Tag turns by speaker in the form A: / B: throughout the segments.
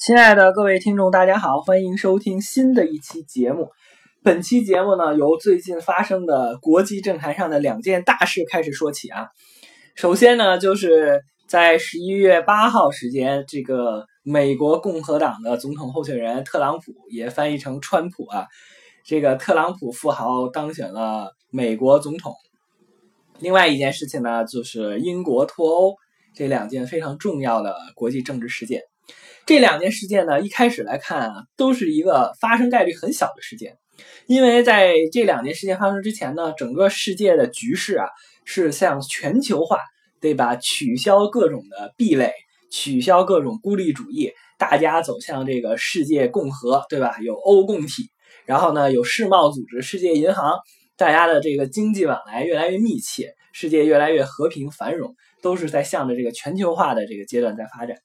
A: 亲爱的各位听众，大家好，欢迎收听新的一期节目。本期节目呢，由最近发生的国际政坛上的两件大事开始说起啊。首先呢，就是在十一月八号时间，这个美国共和党的总统候选人特朗普，也翻译成川普啊，这个特朗普富豪当选了美国总统。另外一件事情呢，就是英国脱欧，这两件非常重要的国际政治事件。这两件事件呢，一开始来看啊，都是一个发生概率很小的事件，因为在这两件事件发生之前呢，整个世界的局势啊是向全球化，对吧？取消各种的壁垒，取消各种孤立主义，大家走向这个世界共和，对吧？有欧共体，然后呢，有世贸组织、世界银行，大家的这个经济往来越来越密切，世界越来越和平繁荣，都是在向着这个全球化的这个阶段在发展。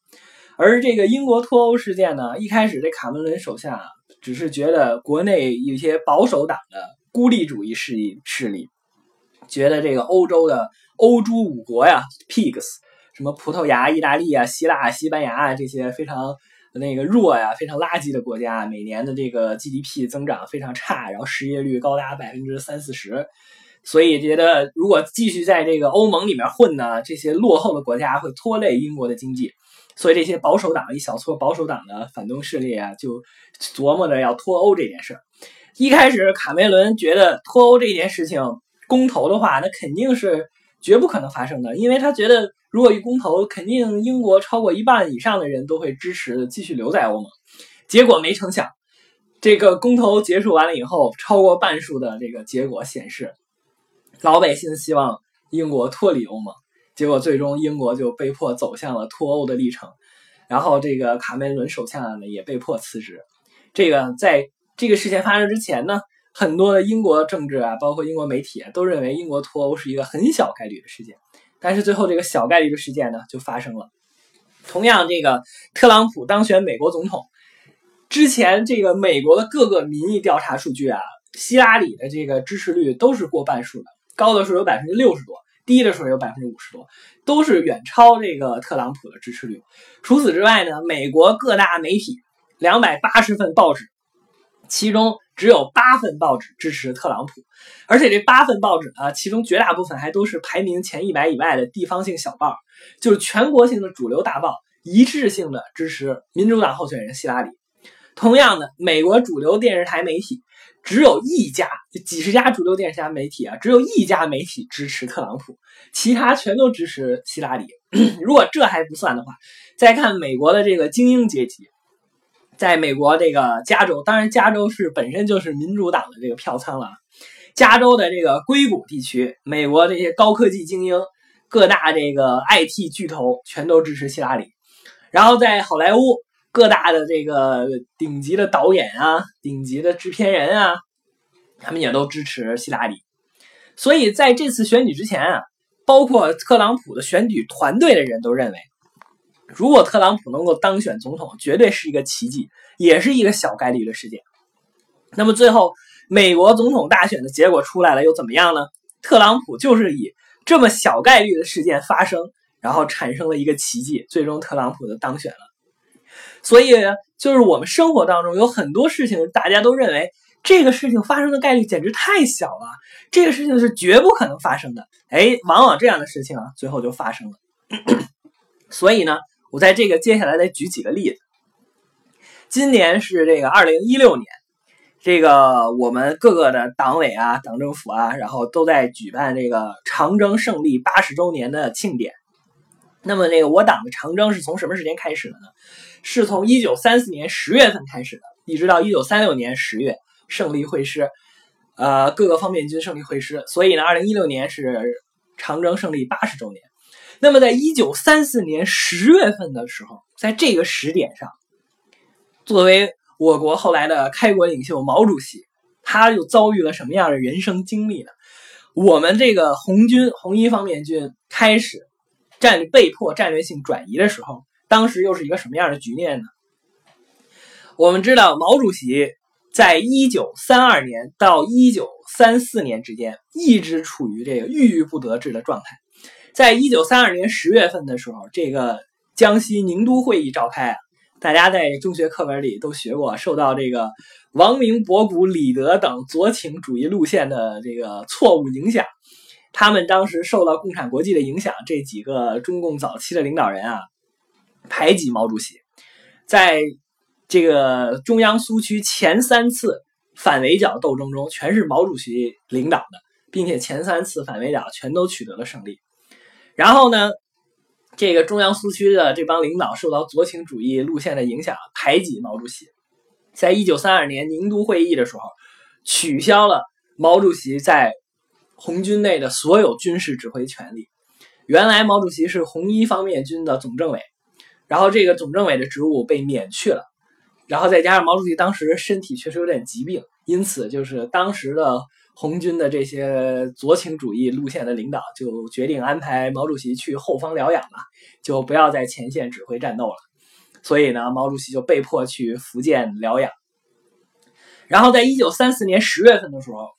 A: 而这个英国脱欧事件呢，一开始这卡梅伦手下只是觉得国内一些保守党的孤立主义势力势力，觉得这个欧洲的欧洲五国呀，pigs，什么葡萄牙、意大利啊、希腊、西班牙啊这些非常那个弱呀、非常垃圾的国家，每年的这个 GDP 增长非常差，然后失业率高达百分之三四十，所以觉得如果继续在这个欧盟里面混呢，这些落后的国家会拖累英国的经济。所以这些保守党一小撮保守党的反动势力啊，就琢磨着要脱欧这件事儿。一开始卡梅伦觉得脱欧这件事情公投的话，那肯定是绝不可能发生的，因为他觉得如果一公投，肯定英国超过一半以上的人都会支持继续留在欧盟。结果没成想，这个公投结束完了以后，超过半数的这个结果显示，老百姓希望英国脱离欧盟。结果最终英国就被迫走向了脱欧的历程，然后这个卡梅伦首相呢也被迫辞职。这个在这个事件发生之前呢，很多的英国政治啊，包括英国媒体啊，都认为英国脱欧是一个很小概率的事件。但是最后这个小概率的事件呢就发生了。同样，这个特朗普当选美国总统之前，这个美国的各个民意调查数据啊，希拉里的这个支持率都是过半数的，高的时候有百分之六十多。低的时候有百分之五十多，都是远超这个特朗普的支持率。除此之外呢，美国各大媒体两百八十份报纸，其中只有八份报纸支持特朗普，而且这八份报纸呢，其中绝大部分还都是排名前一百以外的地方性小报，就是全国性的主流大报一致性的支持民主党候选人希拉里。同样的，美国主流电视台媒体。只有一家，几十家主流电视台媒体啊，只有一家媒体支持特朗普，其他全都支持希拉里。如果这还不算的话，再看美国的这个精英阶级，在美国这个加州，当然加州是本身就是民主党的这个票仓了。加州的这个硅谷地区，美国这些高科技精英、各大这个 IT 巨头全都支持希拉里。然后在好莱坞。各大的这个顶级的导演啊，顶级的制片人啊，他们也都支持希拉里。所以在这次选举之前啊，包括特朗普的选举团队的人都认为，如果特朗普能够当选总统，绝对是一个奇迹，也是一个小概率的事件。那么最后，美国总统大选的结果出来了，又怎么样呢？特朗普就是以这么小概率的事件发生，然后产生了一个奇迹，最终特朗普的当选了。所以，就是我们生活当中有很多事情，大家都认为这个事情发生的概率简直太小了，这个事情是绝不可能发生的。哎，往往这样的事情啊，最后就发生了。所以呢，我在这个接下来再举几个例子。今年是这个二零一六年，这个我们各个的党委啊、党政府啊，然后都在举办这个长征胜利八十周年的庆典。那么，那个我党的长征是从什么时间开始的呢？是从一九三四年十月份开始的，一直到一九三六年十月胜利会师，呃，各个方面军胜利会师。所以呢，二零一六年是长征胜利八十周年。那么，在一九三四年十月份的时候，在这个时点上，作为我国后来的开国领袖毛主席，他又遭遇了什么样的人生经历呢？我们这个红军红一方面军开始。战被迫战略性转移的时候，当时又是一个什么样的局面呢？我们知道，毛主席在一九三二年到一九三四年之间一直处于这个郁郁不得志的状态。在一九三二年十月份的时候，这个江西宁都会议召开啊，大家在中学课本里都学过，受到这个王明、博古、李德等左倾主义路线的这个错误影响，他们当时受到共产国际的影响，这几个中共早期的领导人啊，排挤毛主席，在这个中央苏区前三次反围剿斗争中，全是毛主席领导的，并且前三次反围剿全都取得了胜利。然后呢？这个中央苏区的这帮领导受到左倾主义路线的影响，排挤毛主席。在一九三二年宁都会议的时候，取消了毛主席在红军内的所有军事指挥权利。原来毛主席是红一方面军的总政委，然后这个总政委的职务被免去了。然后再加上毛主席当时身体确实有点疾病，因此就是当时的。红军的这些左倾主义路线的领导就决定安排毛主席去后方疗养了，就不要在前线指挥战斗了。所以呢，毛主席就被迫去福建疗养。然后，在一九三四年十月份的时候，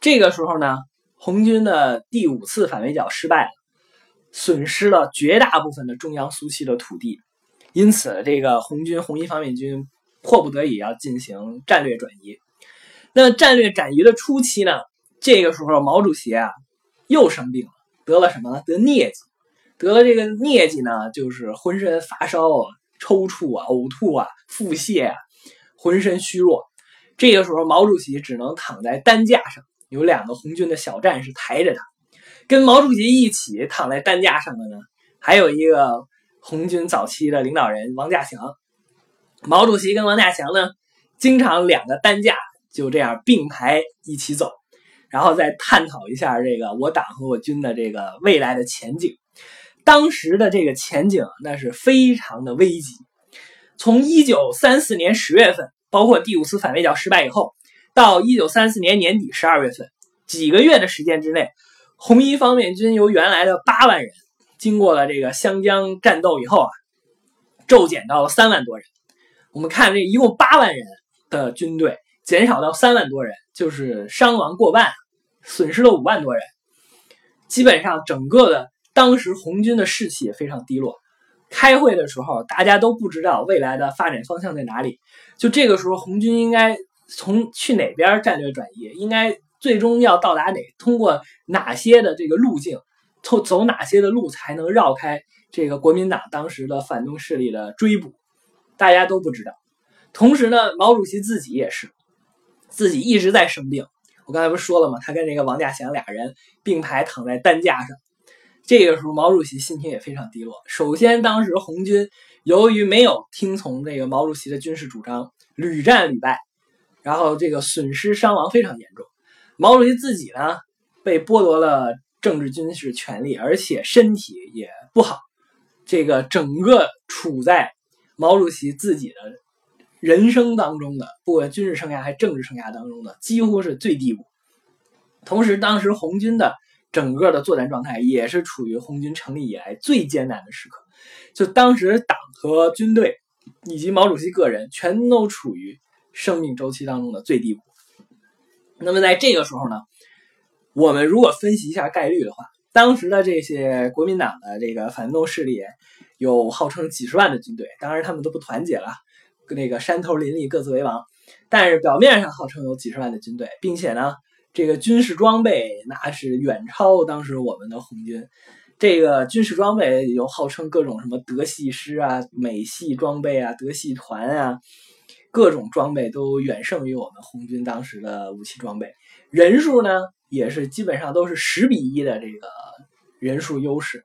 A: 这个时候呢，红军的第五次反围剿失败了，损失了绝大部分的中央苏区的土地，因此，这个红军红一方面军迫不得已要进行战略转移。那战略转移的初期呢，这个时候毛主席啊又生病了，得了什么？得疟疾，得了这个疟疾呢，就是浑身发烧、抽搐啊、呕吐啊、腹泻啊，浑身虚弱。这个时候毛主席只能躺在担架上，有两个红军的小战士抬着他。跟毛主席一起躺在担架上的呢，还有一个红军早期的领导人王稼祥。毛主席跟王稼祥呢，经常两个担架。就这样并排一起走，然后再探讨一下这个我党和我军的这个未来的前景。当时的这个前景那是非常的危急。从一九三四年十月份，包括第五次反围剿失败以后，到一九三四年年底十二月份，几个月的时间之内，红一方面军由原来的八万人，经过了这个湘江战斗以后啊，骤减到了三万多人。我们看这一共八万人的军队。减少到三万多人，就是伤亡过半，损失了五万多人。基本上整个的当时红军的士气也非常低落。开会的时候，大家都不知道未来的发展方向在哪里。就这个时候，红军应该从去哪边战略转移？应该最终要到达哪？通过哪些的这个路径？走走哪些的路才能绕开这个国民党当时的反动势力的追捕？大家都不知道。同时呢，毛主席自己也是。自己一直在生病，我刚才不是说了吗？他跟那个王稼祥俩人并排躺在担架上。这个时候，毛主席心情也非常低落。首先，当时红军由于没有听从这个毛主席的军事主张，屡战屡败，然后这个损失伤亡非常严重。毛主席自己呢，被剥夺了政治军事权利，而且身体也不好。这个整个处在毛主席自己的。人生当中的，不管军事生涯还是政治生涯当中的，几乎是最低谷。同时，当时红军的整个的作战状态也是处于红军成立以来最艰难的时刻。就当时党和军队以及毛主席个人全都处于生命周期当中的最低谷。那么在这个时候呢，我们如果分析一下概率的话，当时的这些国民党的这个反动势力有号称几十万的军队，当然他们都不团结了。那个山头林立，各自为王，但是表面上号称有几十万的军队，并且呢，这个军事装备那是远超当时我们的红军。这个军事装备有号称各种什么德系师啊、美系装备啊、德系团啊，各种装备都远胜于我们红军当时的武器装备。人数呢，也是基本上都是十比一的这个人数优势。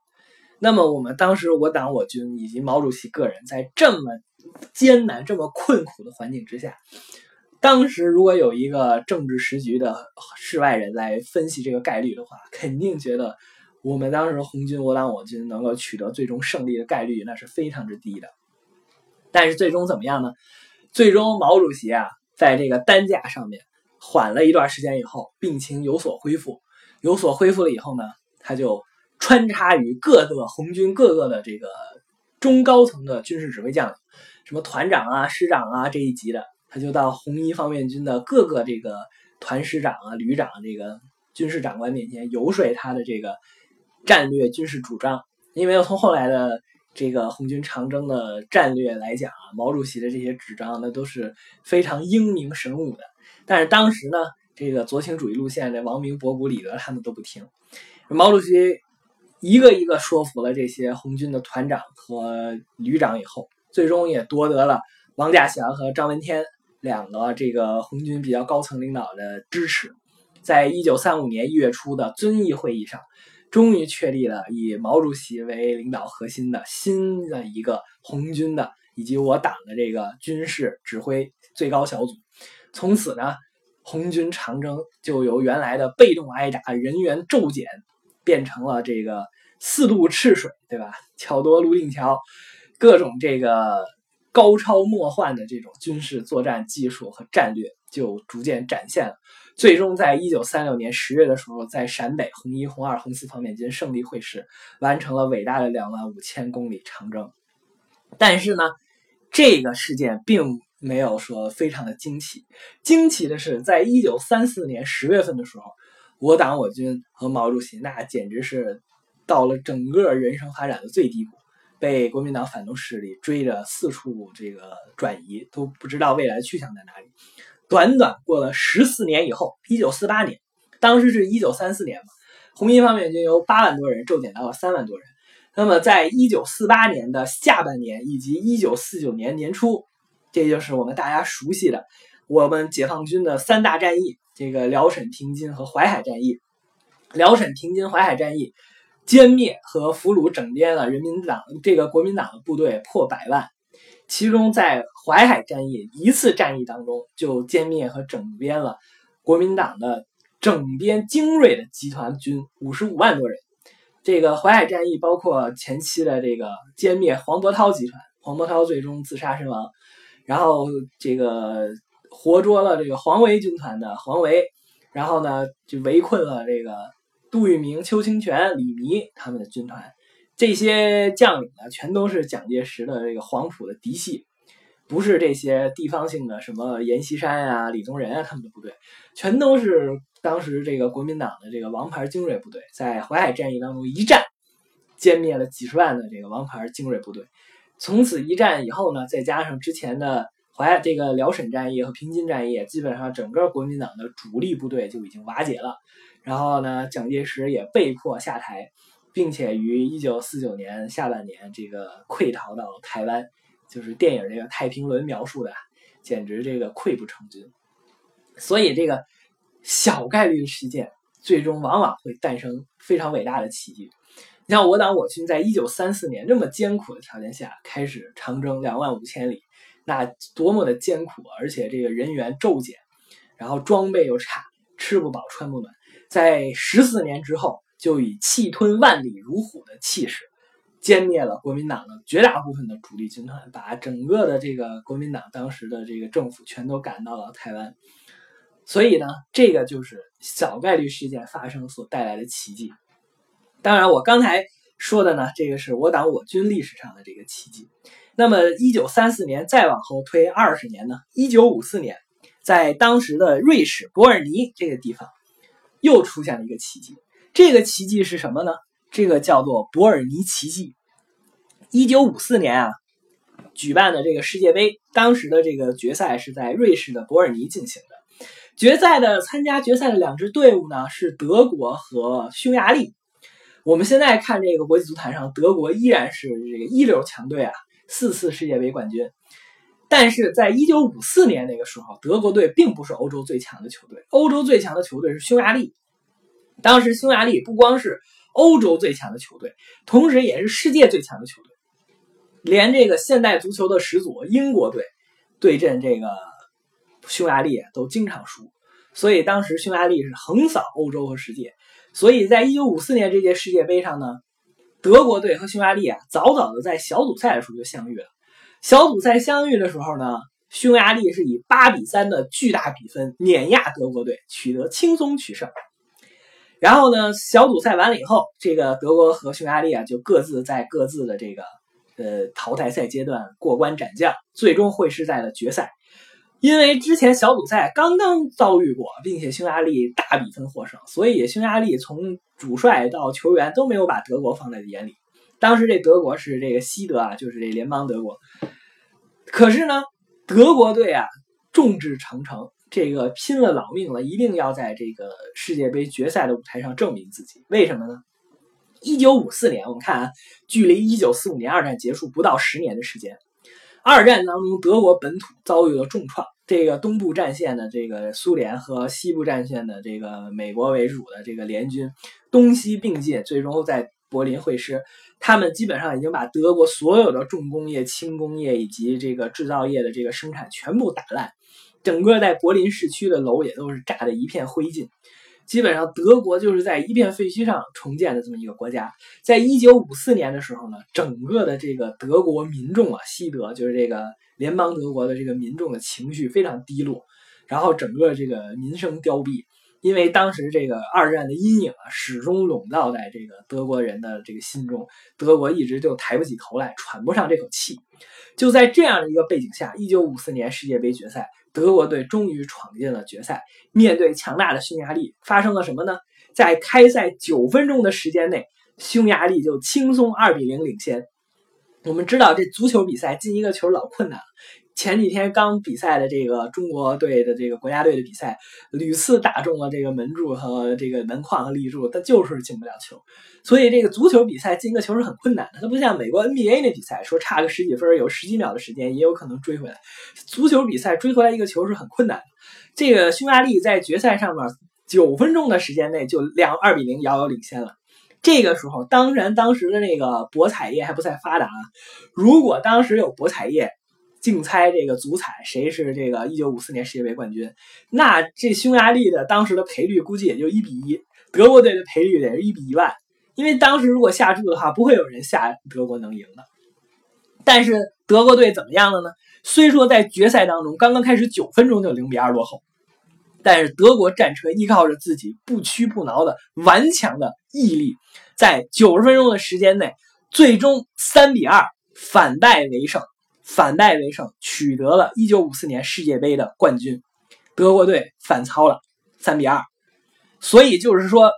A: 那么我们当时我党我军以及毛主席个人在这么。艰难这么困苦的环境之下，当时如果有一个政治时局的世外人来分析这个概率的话，肯定觉得我们当时红军我党我军能够取得最终胜利的概率那是非常之低的。但是最终怎么样呢？最终毛主席啊，在这个担架上面缓了一段时间以后，病情有所恢复，有所恢复了以后呢，他就穿插于各个红军各个的这个中高层的军事指挥将领。什么团长啊、师长啊这一级的，他就到红一方面军的各个这个团师长啊、旅长这个军事长官面前游说他的这个战略军事主张。因为从后来的这个红军长征的战略来讲啊，毛主席的这些主张那都是非常英明神武的。但是当时呢，这个左倾主义路线的王明、博古、李德他们都不听。毛主席一个一个说服了这些红军的团长和旅长以后，最终也夺得了王稼祥和张闻天两个这个红军比较高层领导的支持。在一九三五年一月初的遵义会议上。终于确立了以毛主席为领导核心的新的一个红军的以及我党的这个军事指挥最高小组。从此呢，红军长征就由原来的被动挨打、人员骤减，变成了这个四渡赤水，对吧？巧夺泸定桥，各种这个高超莫幻的这种军事作战技术和战略就逐渐展现了。最终，在一九三六年十月的时候，在陕北红一、红二、红四方面军胜利会师，完成了伟大的两万五千公里长征。但是呢，这个事件并没有说非常的惊奇。惊奇的是，在一九三四年十月份的时候，我党我军和毛主席那简直是到了整个人生发展的最低谷，被国民党反动势力追着四处这个转移，都不知道未来去向在哪里。短短过了十四年以后，一九四八年，当时是一九三四年嘛，红一方面军由八万多人骤减到了三万多人。那么，在一九四八年的下半年以及一九四九年年初，这就是我们大家熟悉的我们解放军的三大战役：这个辽沈平津和淮海战役。辽沈平津淮海战役歼灭和俘虏整编了人民党这个国民党的部队破百万。其中，在淮海战役一次战役当中，就歼灭和整编了国民党的整编精锐的集团军五十五万多人。这个淮海战役包括前期的这个歼灭黄伯韬集团，黄伯韬最终自杀身亡，然后这个活捉了这个黄维军团的黄维，然后呢就围困了这个杜聿明、邱清泉、李弥他们的军团。这些将领呢，全都是蒋介石的这个黄埔的嫡系，不是这些地方性的什么阎锡山啊、李宗仁啊他们的部队，全都是当时这个国民党的这个王牌精锐部队，在淮海战役当中一战歼灭了几十万的这个王牌精锐部队。从此一战以后呢，再加上之前的淮海这个辽沈战役和平津战役，基本上整个国民党的主力部队就已经瓦解了。然后呢，蒋介石也被迫下台。并且于一九四九年下半年，这个溃逃到台湾，就是电影这个《太平轮》描述的，简直这个溃不成军。所以这个小概率事件，最终往往会诞生非常伟大的奇迹。你像我党我军在一九三四年这么艰苦的条件下开始长征两万五千里，那多么的艰苦，而且这个人员骤减，然后装备又差，吃不饱穿不暖，在十四年之后。就以气吞万里如虎的气势，歼灭了国民党的绝大部分的主力军团，把整个的这个国民党当时的这个政府全都赶到了台湾。所以呢，这个就是小概率事件发生所带来的奇迹。当然，我刚才说的呢，这个是我党我军历史上的这个奇迹。那么，一九三四年再往后推二十年呢，一九五四年，在当时的瑞士伯尔尼这个地方，又出现了一个奇迹。这个奇迹是什么呢？这个叫做伯尔尼奇迹。一九五四年啊，举办的这个世界杯，当时的这个决赛是在瑞士的伯尔尼进行的。决赛的参加决赛的两支队伍呢是德国和匈牙利。我们现在看这个国际足坛上，德国依然是这个一流强队啊，四次世界杯冠军。但是在一九五四年那个时候，德国队并不是欧洲最强的球队，欧洲最强的球队是匈牙利。当时匈牙利不光是欧洲最强的球队，同时也是世界最强的球队，连这个现代足球的始祖英国队对阵这个匈牙利都经常输，所以当时匈牙利是横扫欧洲和世界。所以在一九五四年这届世界杯上呢，德国队和匈牙利啊早早的在小组赛的时候就相遇了。小组赛相遇的时候呢，匈牙利是以八比三的巨大比分碾压德国队，取得轻松取胜。然后呢，小组赛完了以后，这个德国和匈牙利啊，就各自在各自的这个呃淘汰赛阶段过关斩将，最终会师在了决赛。因为之前小组赛刚刚遭遇过，并且匈牙利大比分获胜，所以匈牙利从主帅到球员都没有把德国放在眼里。当时这德国是这个西德啊，就是这联邦德国。可是呢，德国队啊，众志成城，这个拼了老命了，一定要在这个世界杯决赛的舞台上证明自己。为什么呢？一九五四年，我们看啊，距离一九四五年二战结束不到十年的时间。二战当中，德国本土遭遇了重创。这个东部战线的这个苏联和西部战线的这个美国为主的这个联军，东西并进，最终在柏林会师。他们基本上已经把德国所有的重工业、轻工业以及这个制造业的这个生产全部打烂，整个在柏林市区的楼也都是炸得一片灰烬。基本上，德国就是在一片废墟上重建的这么一个国家。在一九五四年的时候呢，整个的这个德国民众啊，西德就是这个联邦德国的这个民众的情绪非常低落，然后整个这个民生凋敝，因为当时这个二战的阴影啊，始终笼罩在这个德国人的这个心中，德国一直就抬不起头来，喘不上这口气。就在这样的一个背景下，一九五四年世界杯决赛。德国队终于闯进了决赛，面对强大的匈牙利，发生了什么呢？在开赛九分钟的时间内，匈牙利就轻松二比零领先。我们知道，这足球比赛进一个球老困难了。前几天刚比赛的这个中国队的这个国家队的比赛，屡次打中了这个门柱和这个门框和立柱，但就是进不了球。所以这个足球比赛进个球是很困难的。它不像美国 NBA 那比赛，说差个十几分，有十几秒的时间也有可能追回来。足球比赛追回来一个球是很困难的。这个匈牙利在决赛上面九分钟的时间内就两二比零遥遥领先了。这个时候，当然当时的那个博彩业还不太发达。如果当时有博彩业，竞猜这个足彩谁是这个一九五四年世界杯冠军？那这匈牙利的当时的赔率估计也就一比一，德国队的赔率得是一比一万。因为当时如果下注的话，不会有人下德国能赢的。但是德国队怎么样了呢？虽说在决赛当中刚刚开始九分钟就零比二落后，但是德国战车依靠着自己不屈不挠的顽强的毅力，在九十分钟的时间内，最终三比二反败为胜。反败为胜，取得了1954年世界杯的冠军。德国队反超了三比二，所以就是说，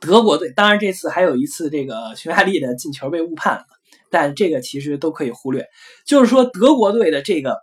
A: 德国队当然这次还有一次这个匈牙利的进球被误判了，但这个其实都可以忽略。就是说，德国队的这个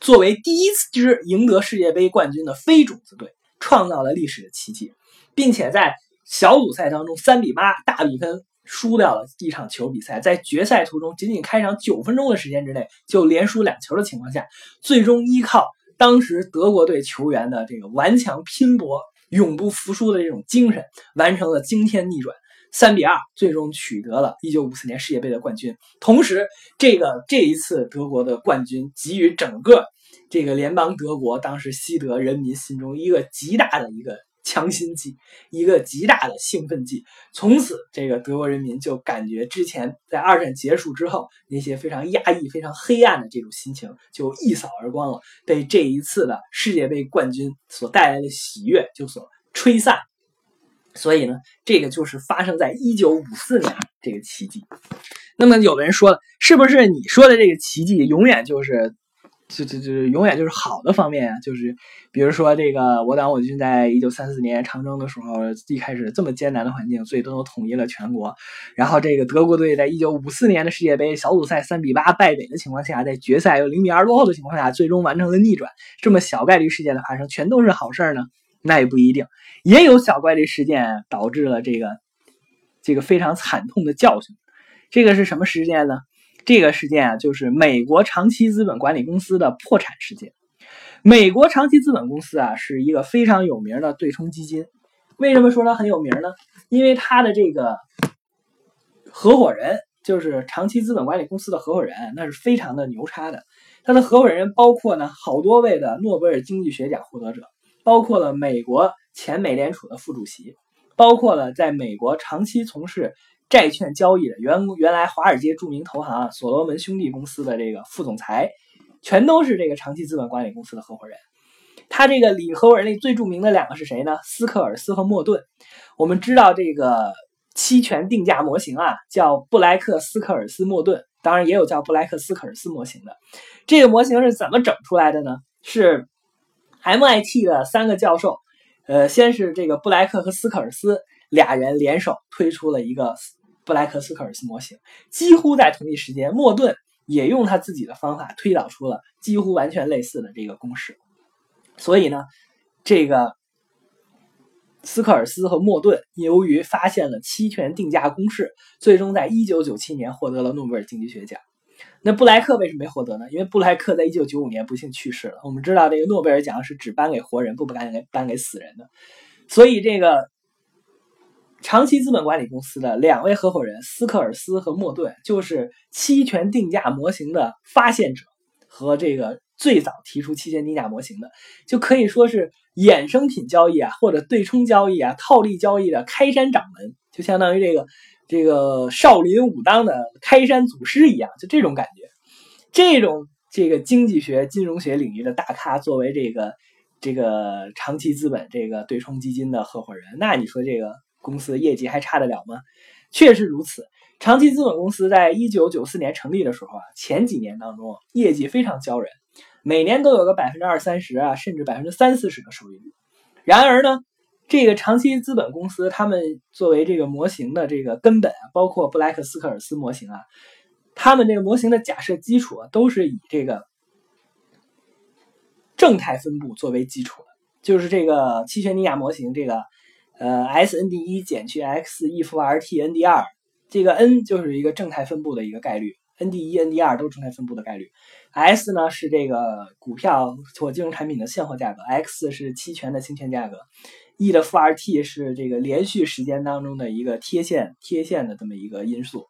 A: 作为第一支赢得世界杯冠军的非种子队，创造了历史的奇迹，并且在小组赛当中三比八大比分。输掉了一场球比赛，在决赛途中仅仅开场九分钟的时间之内就连输两球的情况下，最终依靠当时德国队球员的这个顽强拼搏、永不服输的这种精神，完成了惊天逆转，三比二，最终取得了一九五四年世界杯的冠军。同时，这个这一次德国的冠军给予整个这个联邦德国当时西德人民心中一个极大的一个。强心剂，一个极大的兴奋剂。从此，这个德国人民就感觉之前在二战结束之后那些非常压抑、非常黑暗的这种心情就一扫而光了，被这一次的世界杯冠军所带来的喜悦就所吹散。所以呢，这个就是发生在一九五四年这个奇迹。那么，有的人说了，是不是你说的这个奇迹永远就是？就就就永远就是好的方面啊，就是比如说这个我党我军在一九三四年长征的时候，一开始这么艰难的环境，最终统一了全国。然后这个德国队在一九五四年的世界杯小组赛三比八败北的情况下，在决赛又零比二落后的情况下，最终完成了逆转。这么小概率事件的发生，全都是好事呢？那也不一定，也有小概率事件导致了这个这个非常惨痛的教训。这个是什么事件呢？这个事件啊，就是美国长期资本管理公司的破产事件。美国长期资本公司啊，是一个非常有名的对冲基金。为什么说它很有名呢？因为它的这个合伙人，就是长期资本管理公司的合伙人，那是非常的牛叉的。他的合伙人包括呢，好多位的诺贝尔经济学奖获得者，包括了美国前美联储的副主席，包括了在美国长期从事。债券交易的原原来华尔街著名投行啊，所罗门兄弟公司的这个副总裁，全都是这个长期资本管理公司的合伙人。他这个里合伙人里最著名的两个是谁呢？斯科尔斯和莫顿。我们知道这个期权定价模型啊，叫布莱克斯科尔斯莫顿，当然也有叫布莱克斯科尔斯模型的。这个模型是怎么整出来的呢？是 MIT 的三个教授，呃，先是这个布莱克和斯科尔斯俩人联手推出了一个。布莱克斯科尔斯模型。几乎在同一时间，莫顿也用他自己的方法推导出了几乎完全类似的这个公式。所以呢，这个斯科尔斯和莫顿由于发现了期权定价公式，最终在1997年获得了诺贝尔经济学奖。那布莱克为什么没获得呢？因为布莱克在1995年不幸去世了。我们知道，这个诺贝尔奖是只颁给活人，不颁给颁给死人的。所以，这个长期资本管理公司的两位合伙人斯科尔斯和莫顿，就是期权定价模型的发现者和这个最早提出期权定价模型的，就可以说是衍生品交易啊，或者对冲交易啊、套利交易的开山掌门，就相当于这个。这个少林武当的开山祖师一样，就这种感觉。这种这个经济学、金融学领域的大咖，作为这个这个长期资本这个对冲基金的合伙人，那你说这个公司业绩还差得了吗？确实如此。长期资本公司在一九九四年成立的时候啊，前几年当中业绩非常骄人，每年都有个百分之二三十啊，甚至百分之三四十的收益率。然而呢？这个长期资本公司，他们作为这个模型的这个根本啊，包括布莱克斯科尔斯模型啊，他们这个模型的假设基础，都是以这个正态分布作为基础的，就是这个期权定价模型，这个呃 S N D 一减去 X E 负 R T N D 二，这个 N 就是一个正态分布的一个概率，N D 一 N D 二都是正态分布的概率，S 呢是这个股票或金融产品的现货价格，X 是期权的行权价格。E 的负 RT 是这个连续时间当中的一个贴现贴现的这么一个因素，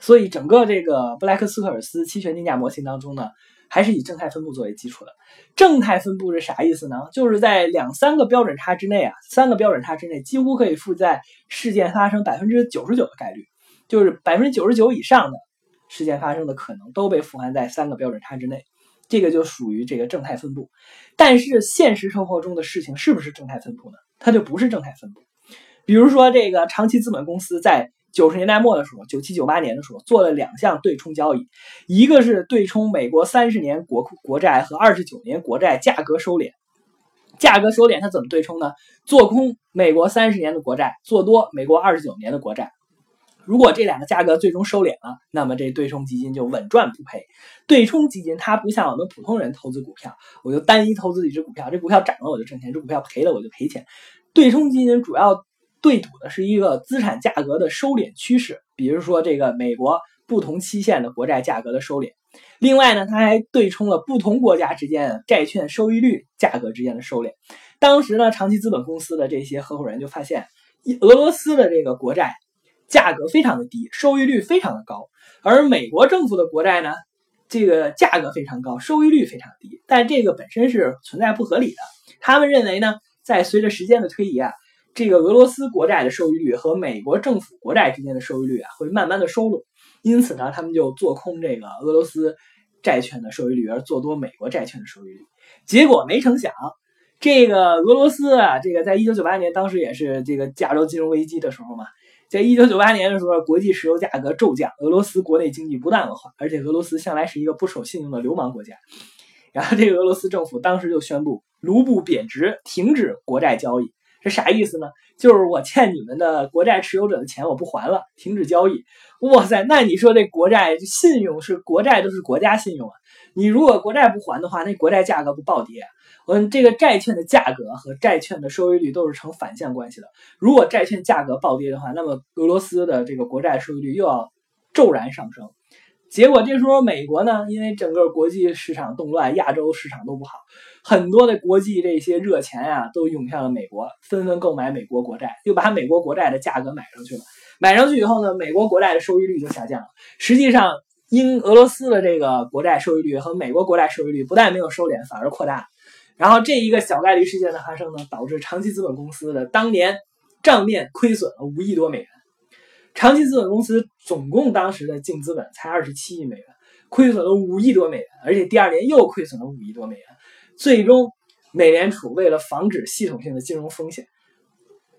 A: 所以整个这个布莱克斯科尔斯期权定价模型当中呢，还是以正态分布作为基础的。正态分布是啥意思呢？就是在两三个标准差之内啊，三个标准差之内，几乎可以负载事件发生百分之九十九的概率，就是百分之九十九以上的事件发生的可能都被富含在三个标准差之内。这个就属于这个正态分布，但是现实生活中的事情是不是正态分布呢？它就不是正态分布。比如说，这个长期资本公司在九十年代末的时候，九七九八年的时候做了两项对冲交易，一个是对冲美国三十年国库国债和二十九年国债价格收敛。价格收敛它怎么对冲呢？做空美国三十年的国债，做多美国二十九年的国债。如果这两个价格最终收敛了，那么这对冲基金就稳赚不赔。对冲基金它不像我们普通人投资股票，我就单一投资一只股票，这股票涨了我就挣钱，这股票赔了我就赔钱。对冲基金主要对赌的是一个资产价格的收敛趋势，比如说这个美国不同期限的国债价格的收敛。另外呢，它还对冲了不同国家之间债券收益率价格之间的收敛。当时呢，长期资本公司的这些合伙人就发现，俄罗斯的这个国债。价格非常的低，收益率非常的高，而美国政府的国债呢，这个价格非常高，收益率非常低，但这个本身是存在不合理的。他们认为呢，在随着时间的推移啊，这个俄罗斯国债的收益率和美国政府国债之间的收益率啊，会慢慢的收拢，因此呢，他们就做空这个俄罗斯债券的收益率，而做多美国债券的收益率。结果没成想，这个俄罗斯啊，这个在一九九八年当时也是这个亚洲金融危机的时候嘛。在一九九八年的时候，国际石油价格骤降，俄罗斯国内经济不断恶化，而且俄罗斯向来是一个不守信用的流氓国家。然后，这个俄罗斯政府当时就宣布卢布贬值，停止国债交易。这啥意思呢？就是我欠你们的国债持有者的钱我不还了，停止交易。哇塞，那你说这国债信用是国债都是国家信用啊？你如果国债不还的话，那国债价格不暴跌？嗯，这个债券的价格和债券的收益率都是成反向关系的。如果债券价格暴跌的话，那么俄罗斯的这个国债收益率又要骤然上升。结果这时候美国呢，因为整个国际市场动乱，亚洲市场都不好，很多的国际这些热钱呀都涌向了美国，纷纷购买美国国债，又把美国国债的价格买上去了。买上去以后呢，美国国债的收益率就下降了。实际上，因俄罗斯的这个国债收益率和美国国债收益率不但没有收敛，反而扩大。然后这一个小概率事件的发生呢，导致长期资本公司的当年账面亏损了五亿多美元。长期资本公司总共当时的净资本才二十七亿美元，亏损了五亿多美元，而且第二年又亏损了五亿多美元。最终，美联储为了防止系统性的金融风险，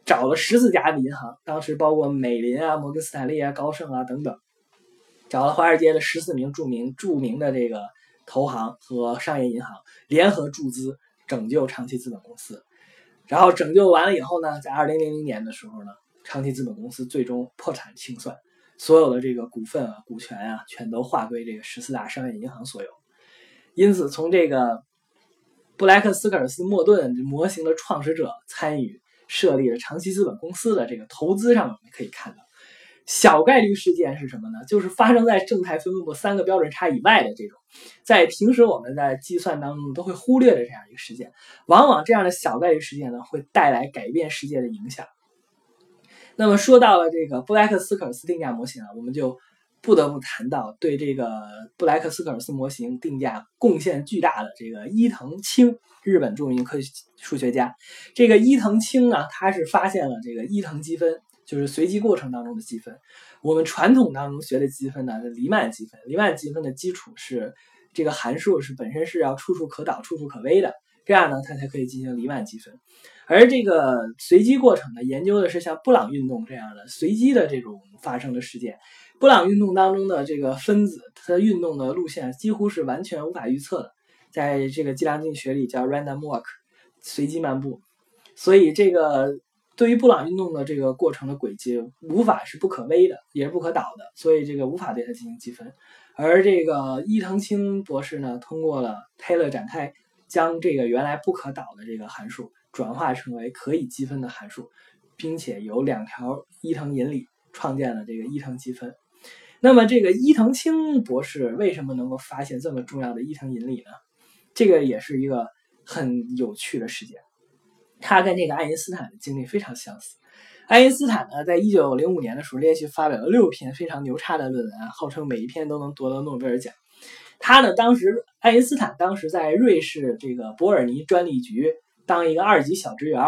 A: 找了十四家的银行，当时包括美林啊、摩根斯坦利啊、高盛啊等等，找了华尔街的十四名著名著名的这个投行和商业银行联合注资。拯救长期资本公司，然后拯救完了以后呢，在二零零零年的时候呢，长期资本公司最终破产清算，所有的这个股份啊、股权啊，全都划归这个十四大商业银行所有。因此，从这个布莱克斯科尔斯莫顿模型的创始者参与设立了长期资本公司的这个投资上，我们可以看到，小概率事件是什么呢？就是发生在正态分布三个标准差以外的这种，在平时我们在计算当中都会忽略的这样一个事件。往往这样的小概率事件呢，会带来改变世界的影响。那么说到了这个布莱克斯科尔斯定价模型啊，我们就。不得不谈到对这个布莱克斯科尔斯模型定价贡献巨大的这个伊藤清，日本著名科学数学家。这个伊藤清呢，他是发现了这个伊藤积分，就是随机过程当中的积分。我们传统当中学的积分呢，是黎曼积分。黎曼积分的基础是这个函数是本身是要处处可导、处处可微的，这样呢，它才可以进行黎曼积分。而这个随机过程呢，研究的是像布朗运动这样的随机的这种发生的事件。布朗运动当中的这个分子，它的运动的路线几乎是完全无法预测的，在这个计量经济学里叫 random walk，随机漫步。所以这个对于布朗运动的这个过程的轨迹，无法是不可微的，也是不可导的，所以这个无法对它进行积分。而这个伊藤清博士呢，通过了泰勒展开，将这个原来不可导的这个函数转化成为可以积分的函数，并且由两条伊藤引理创建了这个伊藤积分。那么，这个伊藤清博士为什么能够发现这么重要的伊藤引理呢？这个也是一个很有趣的事件。他跟这个爱因斯坦的经历非常相似。爱因斯坦呢，在一九零五年的时候，连续发表了六篇非常牛叉的论文，号称每一篇都能夺得诺贝尔奖。他呢，当时爱因斯坦当时在瑞士这个伯尔尼专利局当一个二级小职员。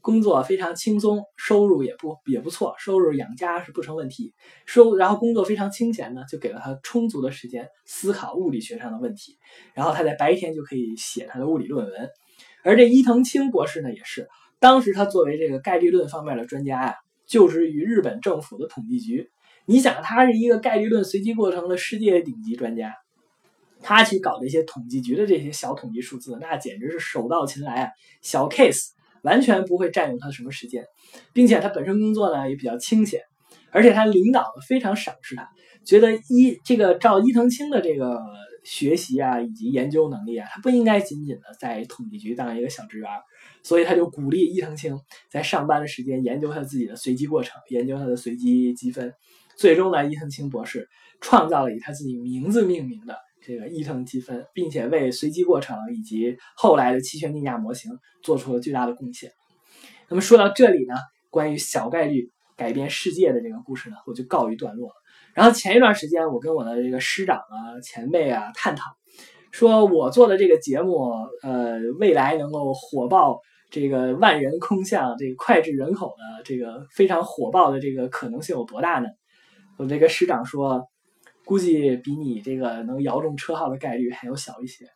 A: 工作非常轻松，收入也不也不错，收入养家是不成问题。收然后工作非常清闲呢，就给了他充足的时间思考物理学上的问题。然后他在白天就可以写他的物理论文。而这伊藤清博士呢，也是当时他作为这个概率论方面的专家呀，就职于日本政府的统计局。你想，他是一个概率论随机过程的世界顶级专家，他去搞这些统计局的这些小统计数字，那简直是手到擒来啊，小 case。完全不会占用他什么时间，并且他本身工作呢也比较清闲，而且他领导非常赏识他，觉得伊这个照伊藤清的这个学习啊以及研究能力啊，他不应该仅仅的在统计局当一个小职员，所以他就鼓励伊藤清在上班的时间研究他自己的随机过程，研究他的随机积分，最终呢，伊藤清博士创造了以他自己名字命名的。这个伊藤积分，并且为随机过程以及后来的期权定价模型做出了巨大的贡献。那么说到这里呢，关于小概率改变世界的这个故事呢，我就告一段落了。然后前一段时间，我跟我的这个师长啊、前辈啊探讨，说我做的这个节目，呃，未来能够火爆这个万人空巷、这个脍炙人口的这个非常火爆的这个可能性有多大呢？我这个师长说。估计比你这个能摇中车号的概率还要小一些。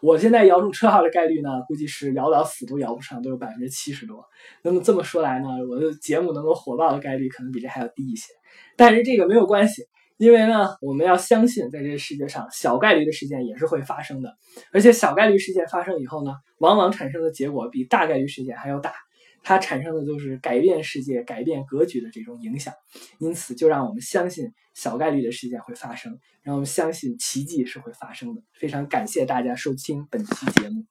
A: 我现在摇中车号的概率呢，估计是摇到死都摇不上，都有百分之七十多。那么这么说来呢，我的节目能够火爆的概率可能比这还要低一些。但是这个没有关系，因为呢，我们要相信，在这个世界上，小概率的事件也是会发生的。而且小概率事件发生以后呢，往往产生的结果比大概率事件还要大。它产生的就是改变世界、改变格局的这种影响，因此就让我们相信小概率的事件会发生，让我们相信奇迹是会发生的。非常感谢大家收听本期节目。